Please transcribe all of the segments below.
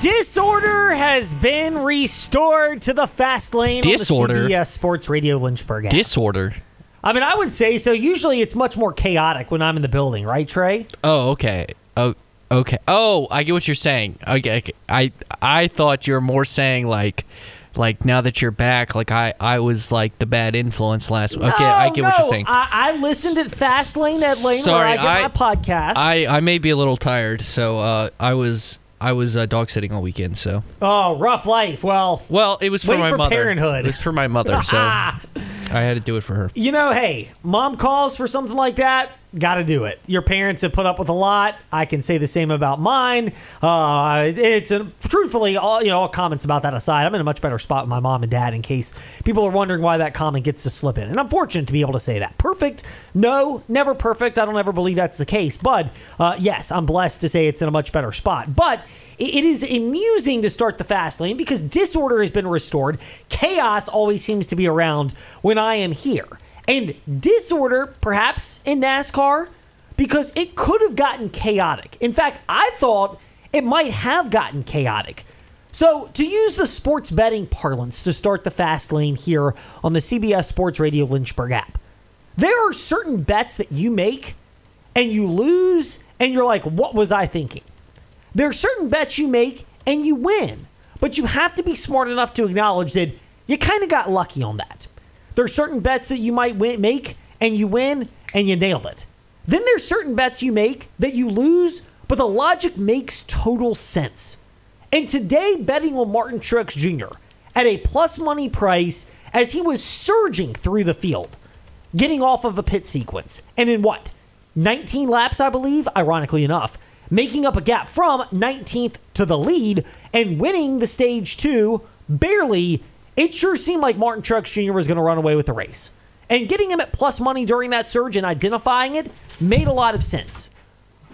Disorder has been restored to the fast lane Disorder? on the CBS Sports Radio Lynchburg app. Disorder. I mean, I would say so. Usually it's much more chaotic when I'm in the building, right, Trey? Oh, okay. Oh, okay. Oh, I get what you're saying. Okay, okay. I I thought you were more saying like like now that you're back, like I I was like the bad influence last. Week. Okay, I get no, what you're saying. I, I listened at Fast Lane at Lane Sorry, where I get I- my podcast. I I may be a little tired, so uh, I was I was uh, dog sitting all weekend. So oh, rough life. Well, well, it was for my for mother. parenthood. It was for my mother, so I had to do it for her. you know, hey, mom calls for something like that. Got to do it. Your parents have put up with a lot. I can say the same about mine. Uh, it's a, truthfully, all you know, all comments about that aside, I'm in a much better spot with my mom and dad. In case people are wondering why that comment gets to slip in, and I'm fortunate to be able to say that. Perfect? No, never perfect. I don't ever believe that's the case. But uh, yes, I'm blessed to say it's in a much better spot. But it- is amusing to start the fast lane because disorder has been restored. Chaos always seems to be around when I am here. And disorder, perhaps, in NASCAR, because it could have gotten chaotic. In fact, I thought it might have gotten chaotic. So, to use the sports betting parlance to start the fast lane here on the CBS Sports Radio Lynchburg app, there are certain bets that you make and you lose, and you're like, what was I thinking? There are certain bets you make and you win, but you have to be smart enough to acknowledge that you kind of got lucky on that. There are certain bets that you might win, make and you win and you nailed it. Then there's certain bets you make that you lose, but the logic makes total sense. And today, betting on Martin Truex Jr. at a plus money price as he was surging through the field, getting off of a pit sequence, and in what? 19 laps, I believe, ironically enough, making up a gap from 19th to the lead and winning the stage two barely. It sure seemed like Martin Truex Jr. was going to run away with the race. And getting him at plus money during that surge and identifying it made a lot of sense.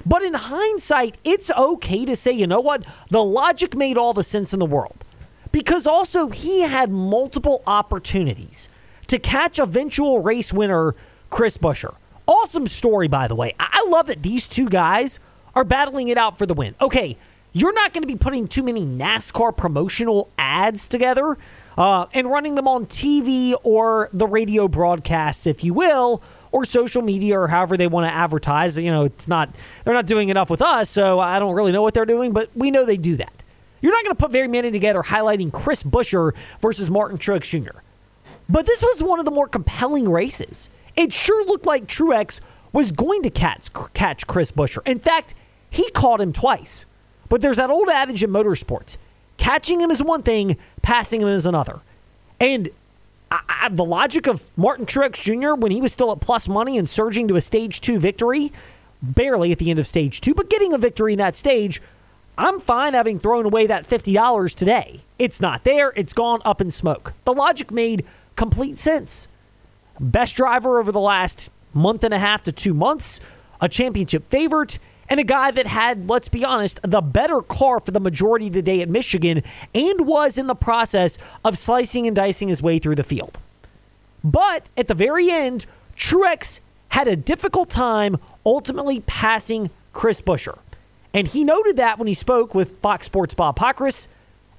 But in hindsight, it's okay to say, you know what? The logic made all the sense in the world. Because also, he had multiple opportunities to catch eventual race winner Chris Buescher. Awesome story, by the way. I I love that these two guys are battling it out for the win. Okay, you're not going to be putting too many NASCAR promotional ads together uh, and running them on TV or the radio broadcasts, if you will, or social media or however they want to advertise. You know, it's not, they're not doing enough with us, so I don't really know what they're doing, but we know they do that. You're not going to put very many together highlighting Chris Buescher versus Martin Truex Jr. But this was one of the more compelling races. It sure looked like Truex was going to catch, catch Chris Buescher. In fact, he caught him twice. But there's that old adage in motorsports catching him is one thing, passing him is another. And I, I, the logic of Martin Truex Jr. when he was still at plus money and surging to a stage two victory, barely at the end of stage two, but getting a victory in that stage, I'm fine having thrown away that $50 today. It's not there, it's gone up in smoke. The logic made complete sense. Best driver over the last month and a half to two months, a championship favorite, and a guy that had, let's be honest, the better car for the majority of the day at Michigan and was in the process of slicing and dicing his way through the field. But at the very end, Truex had a difficult time ultimately passing Chris Buescher. And he noted that when he spoke with Fox Sports Bob Pockrass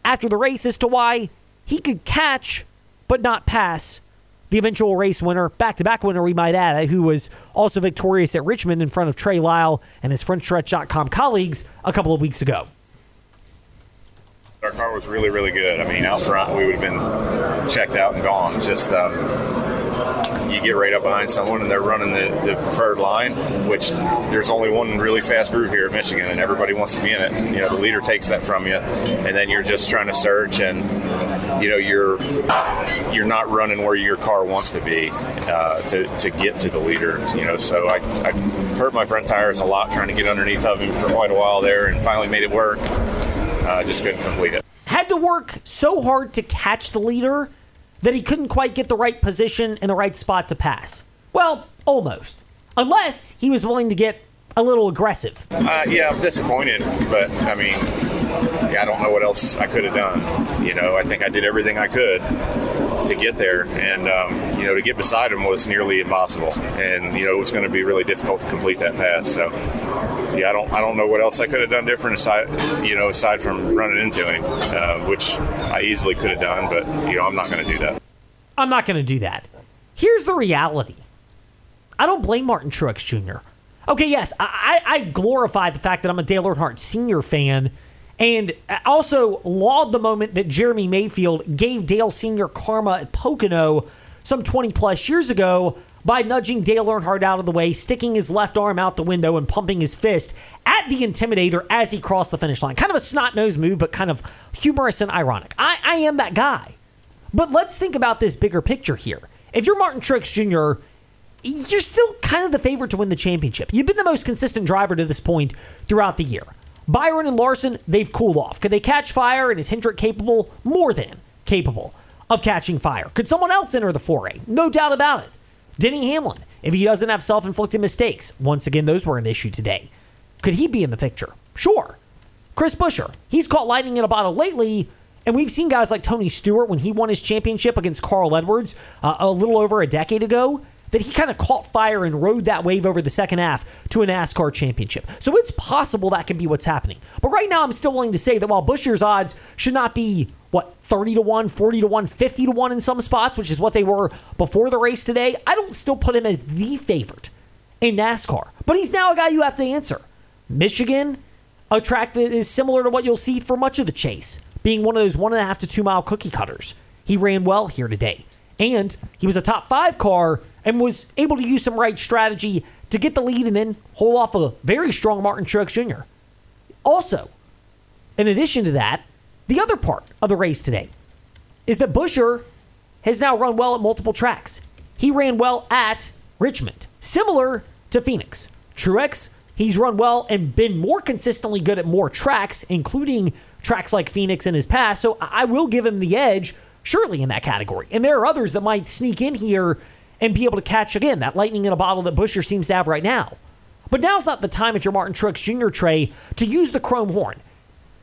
after the race as to why he could catch but not pass the eventual race winner, back to back winner, we might add, who was also victorious at Richmond in front of Trey Lyle and his Frontstretch.com colleagues a couple of weeks ago. Our car was really, really good. I mean, out front, we would have been checked out and gone. Just um, you get right up behind someone, and they're running the, the preferred line, which there's only one really fast group here at Michigan, and everybody wants to be in it. You know, the leader takes that from you, and then you're just trying to search, and you know, you're you're not running where your car wants to be uh, to to get to the leader. You know, so I, I hurt my front tires a lot trying to get underneath of him for quite a while there, and finally made it work. Uh, just couldn't complete it. Had to work so hard to catch the leader that he couldn't quite get the right position and the right spot to pass. Well, almost. Unless he was willing to get a little aggressive. Uh, yeah, I'm disappointed, but I mean, yeah, I don't know what else I could have done. You know, I think I did everything I could to get there, and um, you know, to get beside him was nearly impossible, and you know, it was going to be really difficult to complete that pass. So, yeah, I don't I don't know what else I could have done different aside you know aside from running into him, uh, which I easily could have done, but you know I'm not going to do that. I'm not going to do that. Here's the reality. I don't blame Martin Truex Jr. Okay, yes, I, I, glorify the fact that I'm a Dale Earnhardt Sr. fan and also laud the moment that Jeremy Mayfield gave Dale Sr. karma at Pocono some 20 plus years ago by nudging Dale Earnhardt out of the way, sticking his left arm out the window, and pumping his fist at the Intimidator as he crossed the finish line. Kind of a snot nosed move, but kind of humorous and ironic. I, I am that guy. But let's think about this bigger picture here. If you're Martin Truex Jr., you're still kind of the favorite to win the championship. You've been the most consistent driver to this point throughout the year. Byron and Larson, they've cooled off. Could they catch fire and is Hendrick capable? More than capable of catching fire. Could someone else enter the foray? No doubt about it. Denny Hamlin, if he doesn't have self inflicted mistakes, once again, those were an issue today. Could he be in the picture? Sure. Chris Buescher, he's caught lightning in a bottle lately, and we've seen guys like Tony Stewart when he won his championship against Carl Edwards uh, a little over a decade ago that he kind of caught fire and rode that wave over the second half to a NASCAR championship. So it's possible that could be what's happening. But right now, I'm still willing to say that while Buescher's odds should not be, what, 30 to 1, 40 to 1, 50 to 1 in some spots, which is what they were before the race today, I don't still put him as the favorite in NASCAR. But he's now a guy you have to answer. Michigan, a track that is similar to what you'll see for much of the chase, being one of those one and a half to two mile cookie cutters. He ran well here today. And he was a top five car and was able to use some right strategy to get the lead and then hold off a very strong Martin Truex Jr. Also, in addition to that, the other part of the race today is that Buescher has now run well at multiple tracks. He ran well at Richmond, similar to Phoenix. Truex, he's run well and been more consistently good at more tracks, including tracks like Phoenix in his past. So I will give him the edge, surely, in that category. And there are others that might sneak in here and be able to catch again that lightning in a bottle that Buescher seems to have right now. But now's not the time if you're Martin Truex Jr. Trey to use the chrome horn.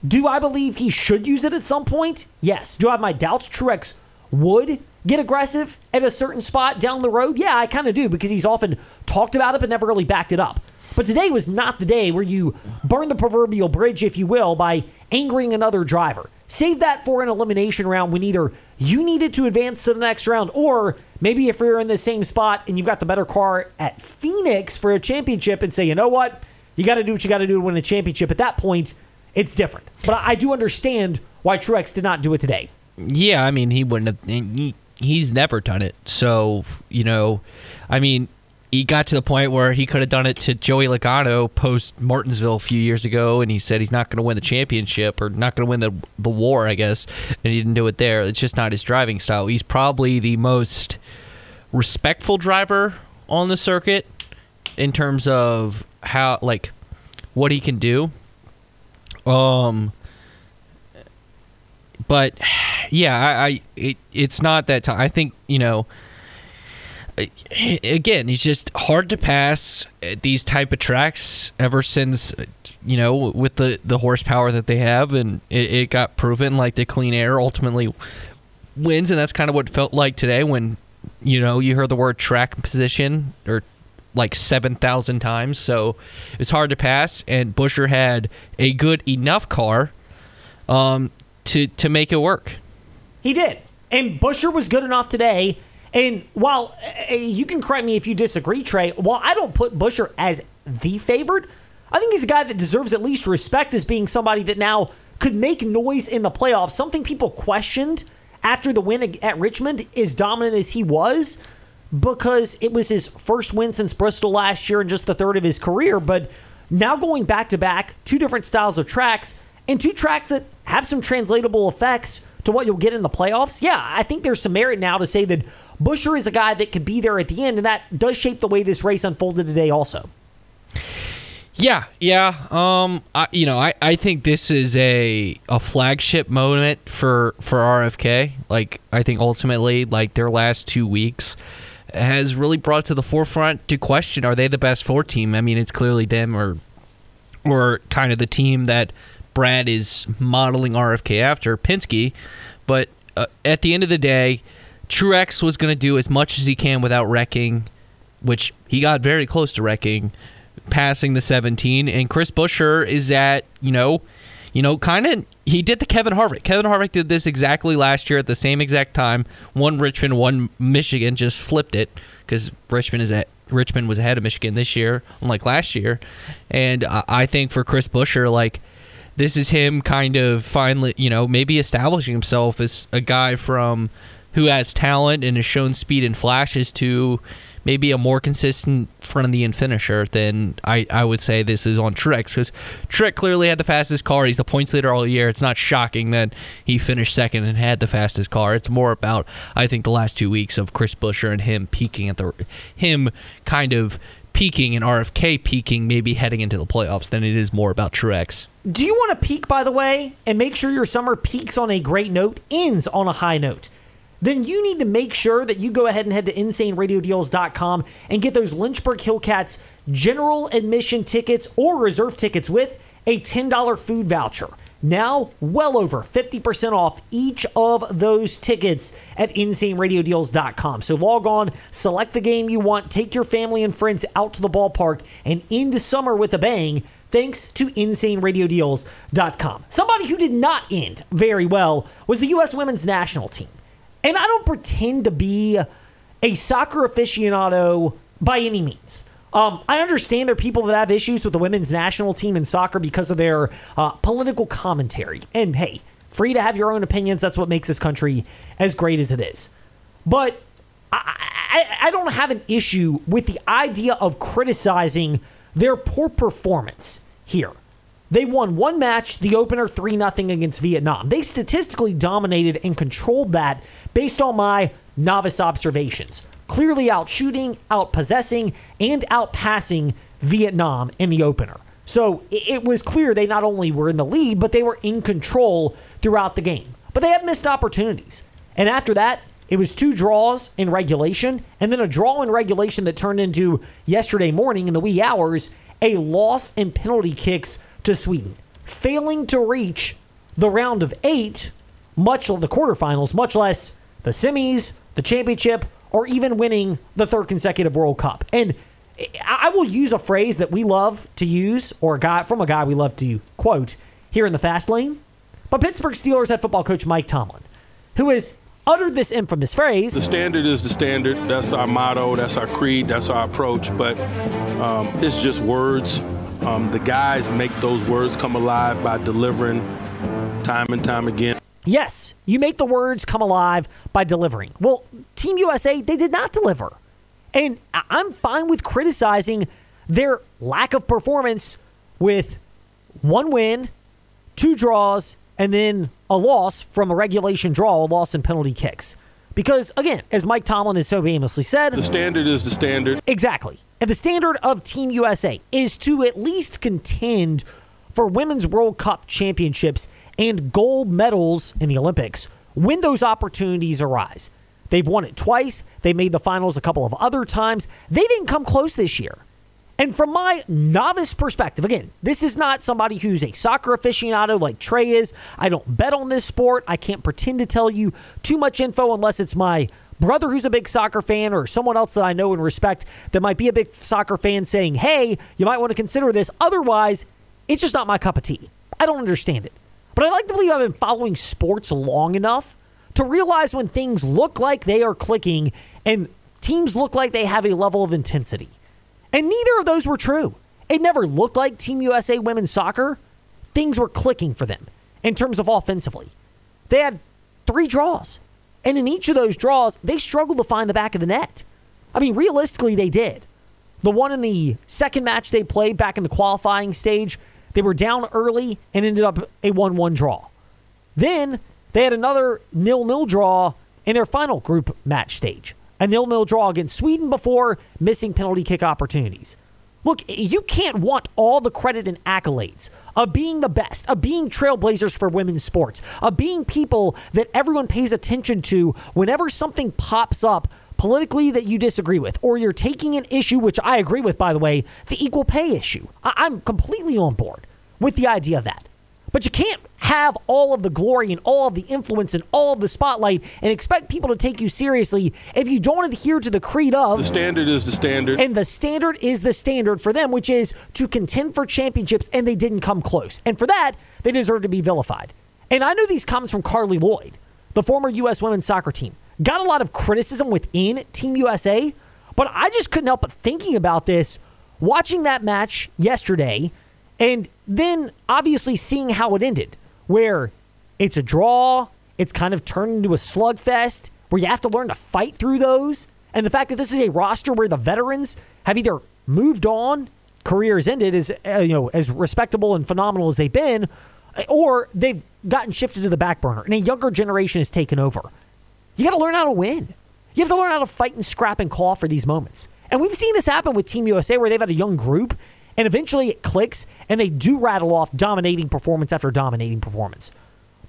Do I believe he should use it at some point? Yes. Do I have my doubts Truex would get aggressive at a certain spot down the road? Yeah, I kind of do because he's often talked about it but never really backed it up. But today was not the day where you burn the proverbial bridge, if you will, by angering another driver. Save that for an elimination round when either you needed to advance to the next round or maybe if you're in the same spot and you've got the better car at Phoenix for a championship and say, you know what? You got to do what you got to do to win a championship. At that point, it's different. But I do understand why Truex did not do it today. Yeah, I mean, he wouldn't have. He's never done it. So, you know, I mean, he got to the point where he could have done it to Joey Logano post Martinsville a few years ago, and he said he's not going to win the championship or not going to win the the war, I guess, and he didn't do it there. It's just not his driving style. He's probably the most respectful driver on the circuit in terms of how like what he can do. Um but yeah, I, I it, it's not that time. I think, you know, again, he's just hard to pass these type of tracks ever since you know with the the horsepower that they have, and it, it got proven like the clean air ultimately wins, and that's kind of what felt like today when you know you heard the word track position or like 7,000 times. So it's hard to pass. And Buescher had a good enough car um, to, to make it work. He did. And Buescher was good enough today and while uh, you can correct me if you disagree, Trey, while I don't put Buescher as the favorite, I think he's a guy that deserves at least respect as being somebody that now could make noise in the playoffs. Something people questioned after the win at Richmond, as dominant as he was, because it was his first win since Bristol last year and just the third of his career. But now going back to back, two different styles of tracks, and two tracks that have some translatable effects to what you'll get in the playoffs. Yeah, I think there's some merit now to say that Buescher is a guy that could be there at the end, and that does shape the way this race unfolded today, also. Yeah, yeah. Um, I, you know, I, I think this is a a flagship moment for for RFK. Like, I think ultimately, like their last two weeks has really brought to the forefront to question: Are they the best Ford team? I mean, it's clearly them, or or kind of the team that Brad is modeling RFK after Penske. But uh, at the end of the day, Truex was going to do as much as he can without wrecking, which he got very close to wrecking. passing the 17, and Chris Buescher is at you know, you know, kind of he did the Kevin Harvick. Kevin Harvick did this exactly last year at the same exact time. One Richmond, one Michigan, just flipped it because Richmond is at Richmond was ahead of Michigan this year, unlike last year. And I, think for Chris Buescher, like this is him kind of finally, you know, maybe establishing himself as a guy from who has talent and has shown speed and flashes to maybe a more consistent front of the end finisher than I, I would say this is on Truex because Truex clearly had the fastest car. He's the points leader all year. It's not shocking that he finished second and had the fastest car. It's more about I think the last two weeks of Chris Buescher and him peaking at the him kind of peaking and RFK peaking maybe heading into the playoffs than it is more about Truex. Do you want to peak, by the way, and make sure your summer peaks on a great note, ends on a high note? Then you need to make sure that you go ahead and head to insaneradiodeals.com and get those Lynchburg Hillcats general admission tickets or reserve tickets with a $10 food voucher. Now, well over 50% off each of those tickets at insaneradiodeals.com. So log on, select the game you want, take your family and friends out to the ballpark, and into summer with a bang thanks to insaneradiodeals.com. Somebody who did not end very well was the U.S. women's national team. And I don't pretend to be a soccer aficionado by any means. Um, I understand there are people that have issues with the women's national team in soccer because of their uh, political commentary. And hey, free to have your own opinions. That's what makes this country as great as it is. But I, I, I don't have an issue with the idea of criticizing their poor performance here. They won one match, the opener 3 0 against Vietnam. They statistically dominated and controlled that based on my novice observations. Clearly out shooting, out possessing, and out passing Vietnam in the opener. So it was clear they not only were in the lead, but they were in control throughout the game. But they had missed opportunities. And after that, it was two draws in regulation, and then a draw in regulation that turned into yesterday morning in the wee hours, a loss in penalty kicks to Sweden, failing to reach the round of eight, much the quarterfinals, much less the semis, the championship, or even winning the third consecutive World Cup. And I will use a phrase that we love to use, or a guy from a guy we love to quote here in the fast lane. But Pittsburgh Steelers head football coach Mike Tomlin, who has uttered this infamous phrase. The standard is the standard. That's our motto. That's our creed. That's our approach. But um, it's just words. Um, the guys make those words come alive by delivering time and time again. Yes, you make the words come alive by delivering. Well, Team USA, they did not deliver. And I'm fine with criticizing their lack of performance with one win, two draws, and then a loss from a regulation draw, a loss in penalty kicks. Because, again, as Mike Tomlin has so famously said, the standard is the standard. Exactly. And the standard of Team USA is to at least contend for Women's World Cup championships and gold medals in the Olympics when those opportunities arise. They've won it twice. They made the finals a couple of other times. They didn't come close this year. And from my novice perspective, again, this is not somebody who's a soccer aficionado like Trey is. I don't bet on this sport. I can't pretend to tell you too much info unless it's my brother who's a big soccer fan or someone else that I know and respect that might be a big soccer fan saying, hey, you might want to consider this. Otherwise, it's just not my cup of tea. I don't understand it. But I like to believe I've been following sports long enough to realize when things look like they are clicking and teams look like they have a level of intensity. And neither of those were true. It never looked like Team USA women's soccer. Things were clicking for them in terms of offensively. They had three draws. And in each of those draws, they struggled to find the back of the net. I mean, realistically, they did. The one in the second match they played back in the qualifying stage, they were down early and ended up a 1 1 draw. Then they had another nil nil draw in their final group match stage a nil nil draw against Sweden before missing penalty kick opportunities. Look, you can't want all the credit and accolades of being the best, of being trailblazers for women's sports, of being people that everyone pays attention to whenever something pops up politically that you disagree with, or you're taking an issue, which I agree with, by the way, the equal pay issue. I- I'm completely on board with the idea of that. But you can't have all of the glory and all of the influence and all of the spotlight and expect people to take you seriously if you don't adhere to the creed of The standard is the standard. and the standard is the standard for them, which is to contend for championships, and they didn't come close. And for that, they deserve to be vilified. And I know these comments from Carli Lloyd, the former U.S. women's soccer team, got a lot of criticism within Team USA, but I just couldn't help but thinking about this, watching that match yesterday, and then obviously seeing how it ended, where it's a draw, it's kind of turned into a slugfest, where you have to learn to fight through those. And the fact that this is a roster where the veterans have either moved on, careers ended as uh, you know as respectable and phenomenal as they've been, or they've gotten shifted to the back burner and a younger generation has taken over. You got to learn how to win. You have to learn how to fight and scrap and claw for these moments. And we've seen this happen with Team USA where they've had a young group and eventually it clicks and they do rattle off dominating performance after dominating performance.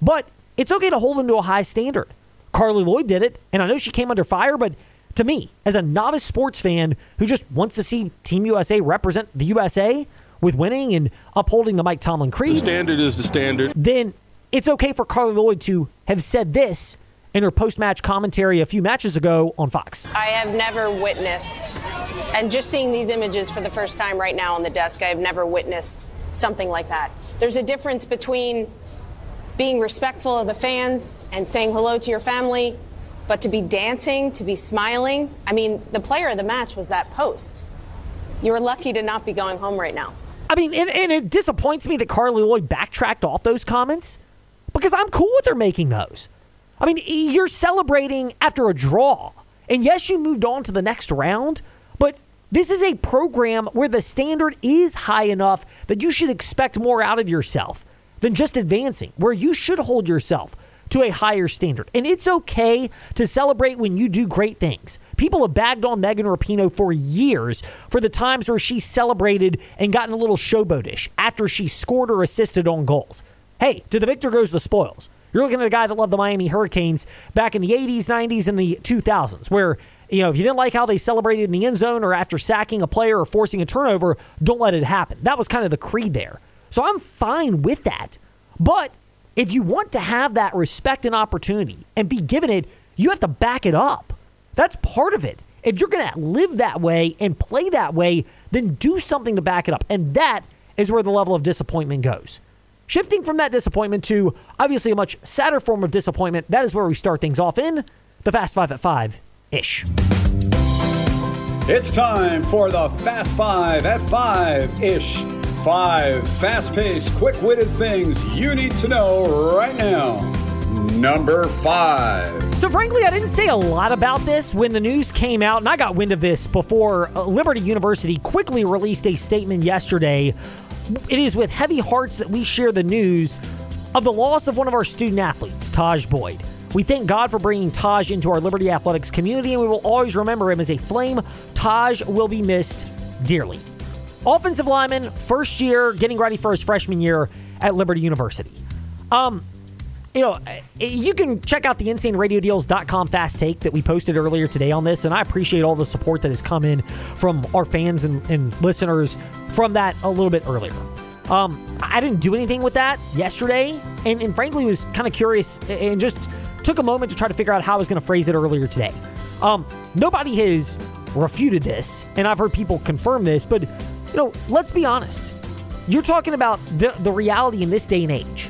But it's okay to hold them to a high standard. Carli Lloyd did it, and I know she came under fire, but to me, as a novice sports fan who just wants to see Team USA represent the USA with winning and upholding the Mike Tomlin the creed, standard is the standard. then it's okay for Carli Lloyd to have said this in her post match commentary a few matches ago on Fox. I have never witnessed, and just seeing these images for the first time right now on the desk, I have never witnessed something like that. There's a difference between being respectful of the fans and saying hello to your family, but to be dancing, to be smiling. I mean, the player of the match was that post. You were lucky to not be going home right now. I mean, and, and it disappoints me that Carli Lloyd backtracked off those comments because I'm cool with her making those. I mean, you're celebrating after a draw. And yes, you moved on to the next round, but this is a program where the standard is high enough that you should expect more out of yourself than just advancing, where you should hold yourself to a higher standard. And it's okay to celebrate when you do great things. People have bagged on Megan Rapinoe for years for the times where she celebrated and gotten a little showboatish after she scored or assisted on goals. Hey, to the victor goes the spoils. You're looking at a guy that loved the Miami Hurricanes back in the 80s, 90s, and the 2000s, where, you know, if you didn't like how they celebrated in the end zone or after sacking a player or forcing a turnover, don't let it happen. That was kind of the creed there. So I'm fine with that. But if you want to have that respect and opportunity and be given it, you have to back it up. That's part of it. If you're going to live that way and play that way, then do something to back it up. And that is where the level of disappointment goes. Shifting from that disappointment to obviously a much sadder form of disappointment, that is where we start things off in the Fast Five at Five ish. It's time for the Fast Five at Five ish. Five fast paced, quick witted things you need to know right now. Number five. So, frankly, I didn't say a lot about this when the news came out, and I got wind of this before uh, Liberty University quickly released a statement yesterday. It is with heavy hearts that we share the news of the loss of one of our student athletes, Taj Boyd. We thank God for bringing Taj into our Liberty Athletics community, and we will always remember him as a flame. Taj will be missed dearly. Offensive lineman, first year, getting ready for his freshman year at Liberty University. Um, you know, you can check out the insaneradiodeals.com fast take that we posted earlier today on this, and I appreciate all the support that has come in from our fans and, and listeners from that a little bit earlier. Um, I didn't do anything with that yesterday, and, and frankly was kind of curious and just took a moment to try to figure out how I was going to phrase it earlier today. Um, nobody has refuted this, and I've heard people confirm this, but you know, let's be honest. You're talking about the, the reality in this day and age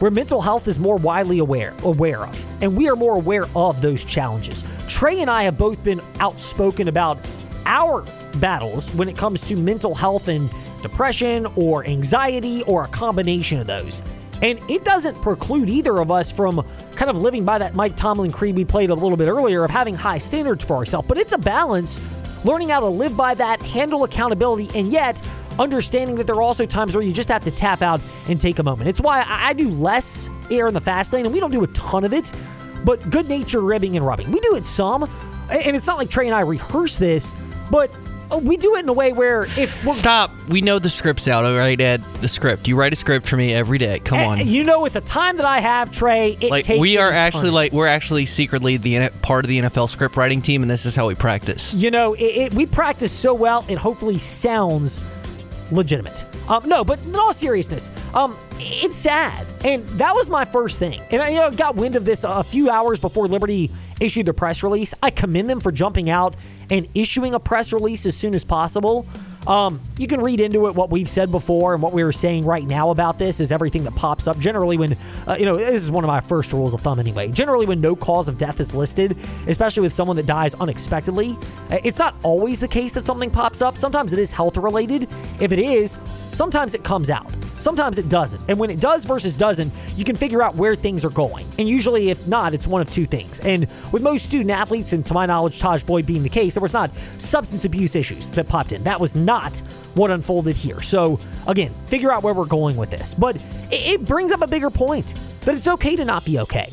where mental health is more widely aware aware of, and we are more aware of those challenges. Trey and I have both been outspoken about our battles when it comes to mental health and depression or anxiety or a combination of those. And it doesn't preclude either of us from kind of living by that Mike Tomlin creed we played a little bit earlier of having high standards for ourselves. But it's a balance, learning how to live by that, handle accountability, and yet understanding that there are also times where you just have to tap out and take a moment. It's why I do less air in the fast lane, and we don't do a ton of it, but good nature ribbing and rubbing. We do it some, and it's not like Trey and I rehearse this, but we do it in a way where if we're Stop. We know the script's out, all right, Ed? The script. You write a script for me every day. Come on. Eh, you know, with the time that I have, Trey, it like takes we are actually eternity. like we're actually secretly the part of the NFL script writing team, and this is how we practice. you know, it, it, we practice so well, it hopefully sounds legitimate. Um, no, but in all seriousness, um, it's sad, and that was my first thing. And I you know, got wind of this a few hours before Liberty issued the press release. I commend them for jumping out and issuing a press release as soon as possible. Um, you can read into it what we've said before and what we were saying right now about this is everything that pops up. Generally, when, uh, you know, this is one of my first rules of thumb anyway. Generally, when no cause of death is listed, especially with someone that dies unexpectedly, uh, it's not always the case that something pops up. Sometimes it is health related. If it is, sometimes it comes out. Sometimes it doesn't. And when it does versus doesn't, you can figure out where things are going. And usually, if not, it's one of two things. And with most student athletes, and to my knowledge, Taj Boyd being the case, there was not substance abuse issues that popped in. That was not what unfolded here. So, again, figure out where we're going with this. But it, it brings up a bigger point that it's okay to not be okay.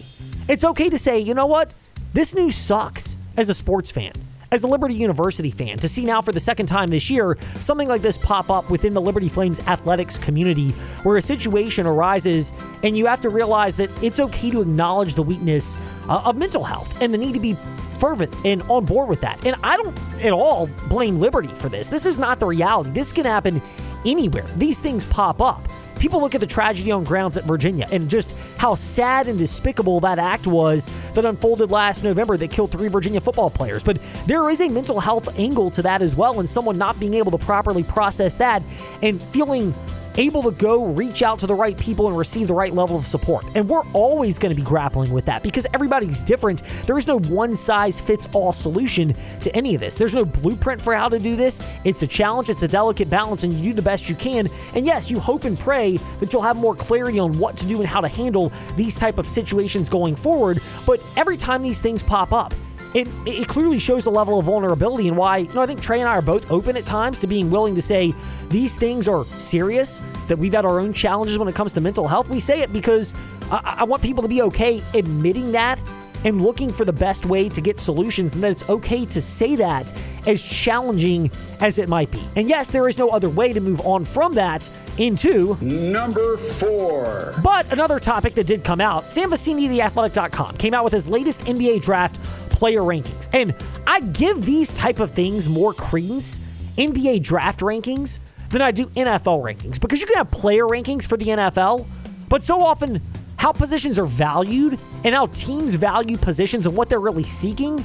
It's okay to say, you know what? This news sucks as a sports fan as a Liberty University fan to see now for the second time this year something like this pop up within the Liberty Flames athletics community where a situation arises and you have to realize that it's okay to acknowledge the weakness uh, of mental health and the need to be fervent and on board with that. And I don't at all blame Liberty for this. This is not the reality. This can happen anywhere. These things pop up people look at the tragedy on grounds at Virginia and just how sad and despicable that act was that unfolded last November that killed three Virginia football players. But there is a mental health angle to that as well, and someone not being able to properly process that and feeling able to go reach out to the right people and receive the right level of support. And we're always going to be grappling with that because everybody's different. There is no one size fits all solution to any of this. There's no blueprint for how to do this. It's a challenge, it's a delicate balance, and you do the best you can. And yes, you hope and pray that you'll have more clarity on what to do and how to handle these type of situations going forward. But every time these things pop up, it, it clearly shows a level of vulnerability and why, you know, I think Trey and I are both open at times to being willing to say these things are serious, that we've had our own challenges when it comes to mental health. We say it because I, I want people to be okay admitting that and looking for the best way to get solutions, and that it's okay to say that as challenging as it might be. And yes, there is no other way to move on from that into number four. But another topic that did come out, Sam Vecenie, theathletic.com, came out with his latest NBA draft player rankings. And I give these type of things more credence, NBA draft rankings, than I do NFL rankings. Because you can have player rankings for the NFL, but so often how positions are valued and how teams value positions and what they're really seeking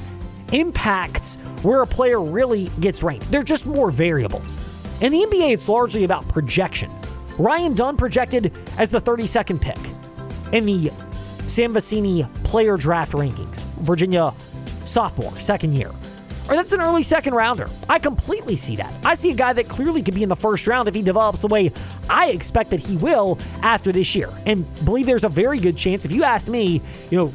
impacts where a player really gets ranked. They're just more variables. In the NBA, it's largely about projection. Ryan Dunn projected as the 32nd pick in the Sam Vecenie player draft rankings. Virginia sophomore, second year. Or that's an early second rounder. I completely see that. I see a guy that clearly could be in the first round if he develops the way I expect that he will after this year. And believe there's a very good chance, if you asked me, you know,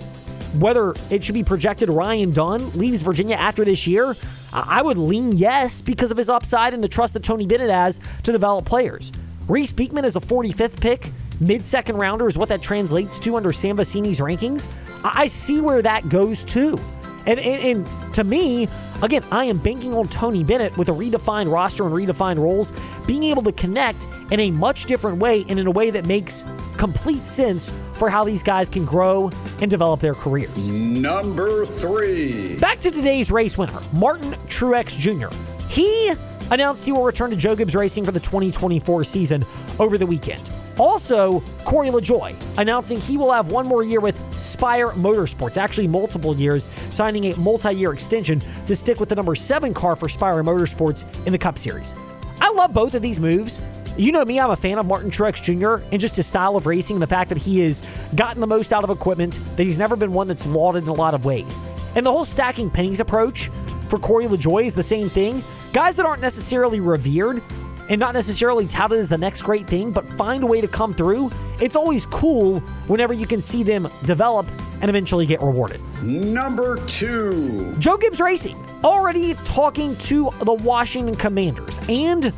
whether it should be projected Ryan Dunn leaves Virginia after this year, I would lean yes because of his upside and the trust that Tony Bennett has to develop players. Reece Beekman is a 45th pick, mid second rounder is what that translates to under Sam Vecenie's rankings. I see where that goes too. And, and, and, to me, again, I am banking on Tony Bennett with a redefined roster and redefined roles, being able to connect in a much different way and in a way that makes complete sense for how these guys can grow and develop their careers. Number three. Back to today's race winner, Martin Truex Jr. He announced he will return to Joe Gibbs Racing for the 2024 season over the weekend. Also, Corey LaJoie announcing he will have one more year with Spire Motorsports, actually multiple years, signing a multi year extension to stick with the number seven car for Spire Motorsports in the Cup Series. I love both of these moves. You know me, I'm a fan of Martin Truex Jr. and just his style of racing, and the fact that he has gotten the most out of equipment, that he's never been one that's lauded in a lot of ways. And the whole stacking pennies approach for Corey LaJoie is the same thing. Guys that aren't necessarily revered and not necessarily touted as the next great thing, but find a way to come through, it's always cool whenever you can see them develop and eventually get rewarded. Number two. Joe Gibbs Racing already talking to the Washington Commanders and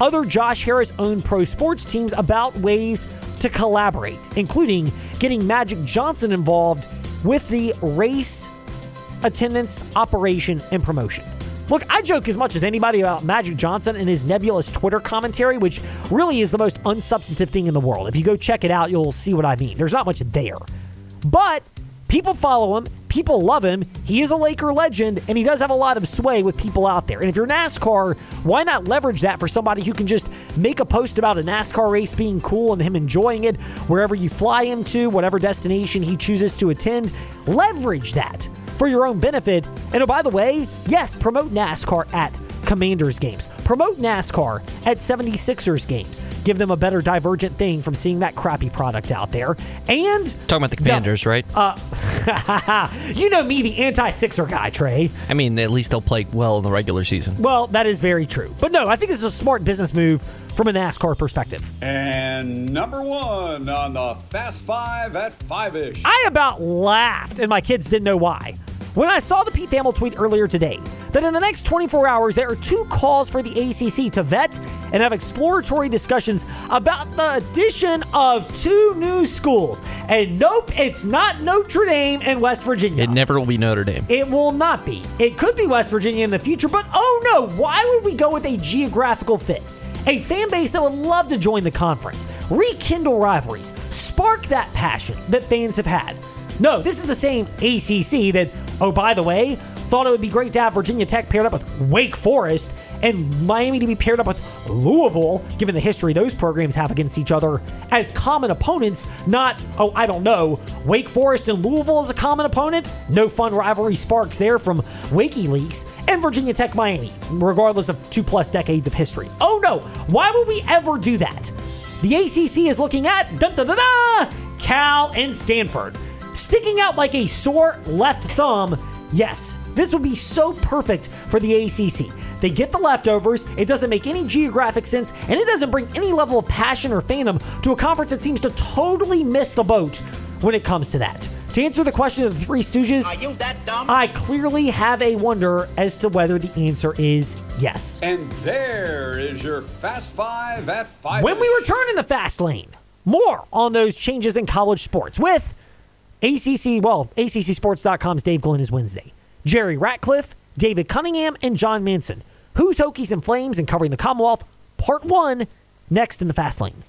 other Josh Harris owned pro sports teams about ways to collaborate, including getting Magic Johnson involved with the race attendance, operation, and promotion. Look, I joke as much as anybody about Magic Johnson and his nebulous Twitter commentary, which really is the most unsubstantive thing in the world. If you go check it out, you'll see what I mean. There's not much there. But people follow him, people love him. He is a Laker legend, and he does have a lot of sway with people out there. And if you're NASCAR, why not leverage that for somebody who can just make a post about a NASCAR race being cool and him enjoying it wherever you fly him to, whatever destination he chooses to attend. Leverage that for your own benefit. And oh, by the way, yes, promote NASCAR at Commanders games. Promote NASCAR at 76ers games. Give them a better divergent thing from seeing that crappy product out there. And Talking about the Commanders, right? Uh, you know me, the anti Sixer guy, Trey. I mean, at least they'll play well in the regular season. Well, that is very true. But no, I think this is a smart business move from a NASCAR perspective. And number one on the Fast Five at five ish. I about laughed, and my kids didn't know why. When I saw the Pete Thamel tweet earlier today that in the next 24 hours there are two calls for the ACC to vet and have exploratory discussions about the addition of two new schools. And nope, it's not Notre Dame and West Virginia. It never will be Notre Dame. It will not be. It could be West Virginia in the future, but oh no, why would we go with a geographical fit? A fan base that would love to join the conference, rekindle rivalries, spark that passion that fans have had. No, this is the same ACC that, oh, by the way, thought it would be great to have Virginia Tech paired up with Wake Forest and Miami to be paired up with Louisville, given the history those programs have against each other as common opponents, not, oh, I don't know, Wake Forest and Louisville as a common opponent. No fun rivalry sparks there from WikiLeaks and Virginia Tech Miami, regardless of two plus decades of history. Oh no, why would we ever do that? The ACC is looking at da da da da Cal and Stanford. Sticking out like a sore left thumb, yes, this would be so perfect for the ACC. They get the leftovers, it doesn't make any geographic sense, and it doesn't bring any level of passion or fandom to a conference that seems to totally miss the boat when it comes to that. To answer the question of the Three Stooges, Are you that dumb? I clearly have a wonder as to whether the answer is yes. And there is your Fast Five at five. When we return in the fast lane, more on those changes in college sports with ACC, well, ACCSports.com's Dave Glenn is Wednesday. Jerry Ratcliffe, David Cunningham, and John Manson. Who's Hokies and Flames and covering the Commonwealth? Part one, next in the fast lane.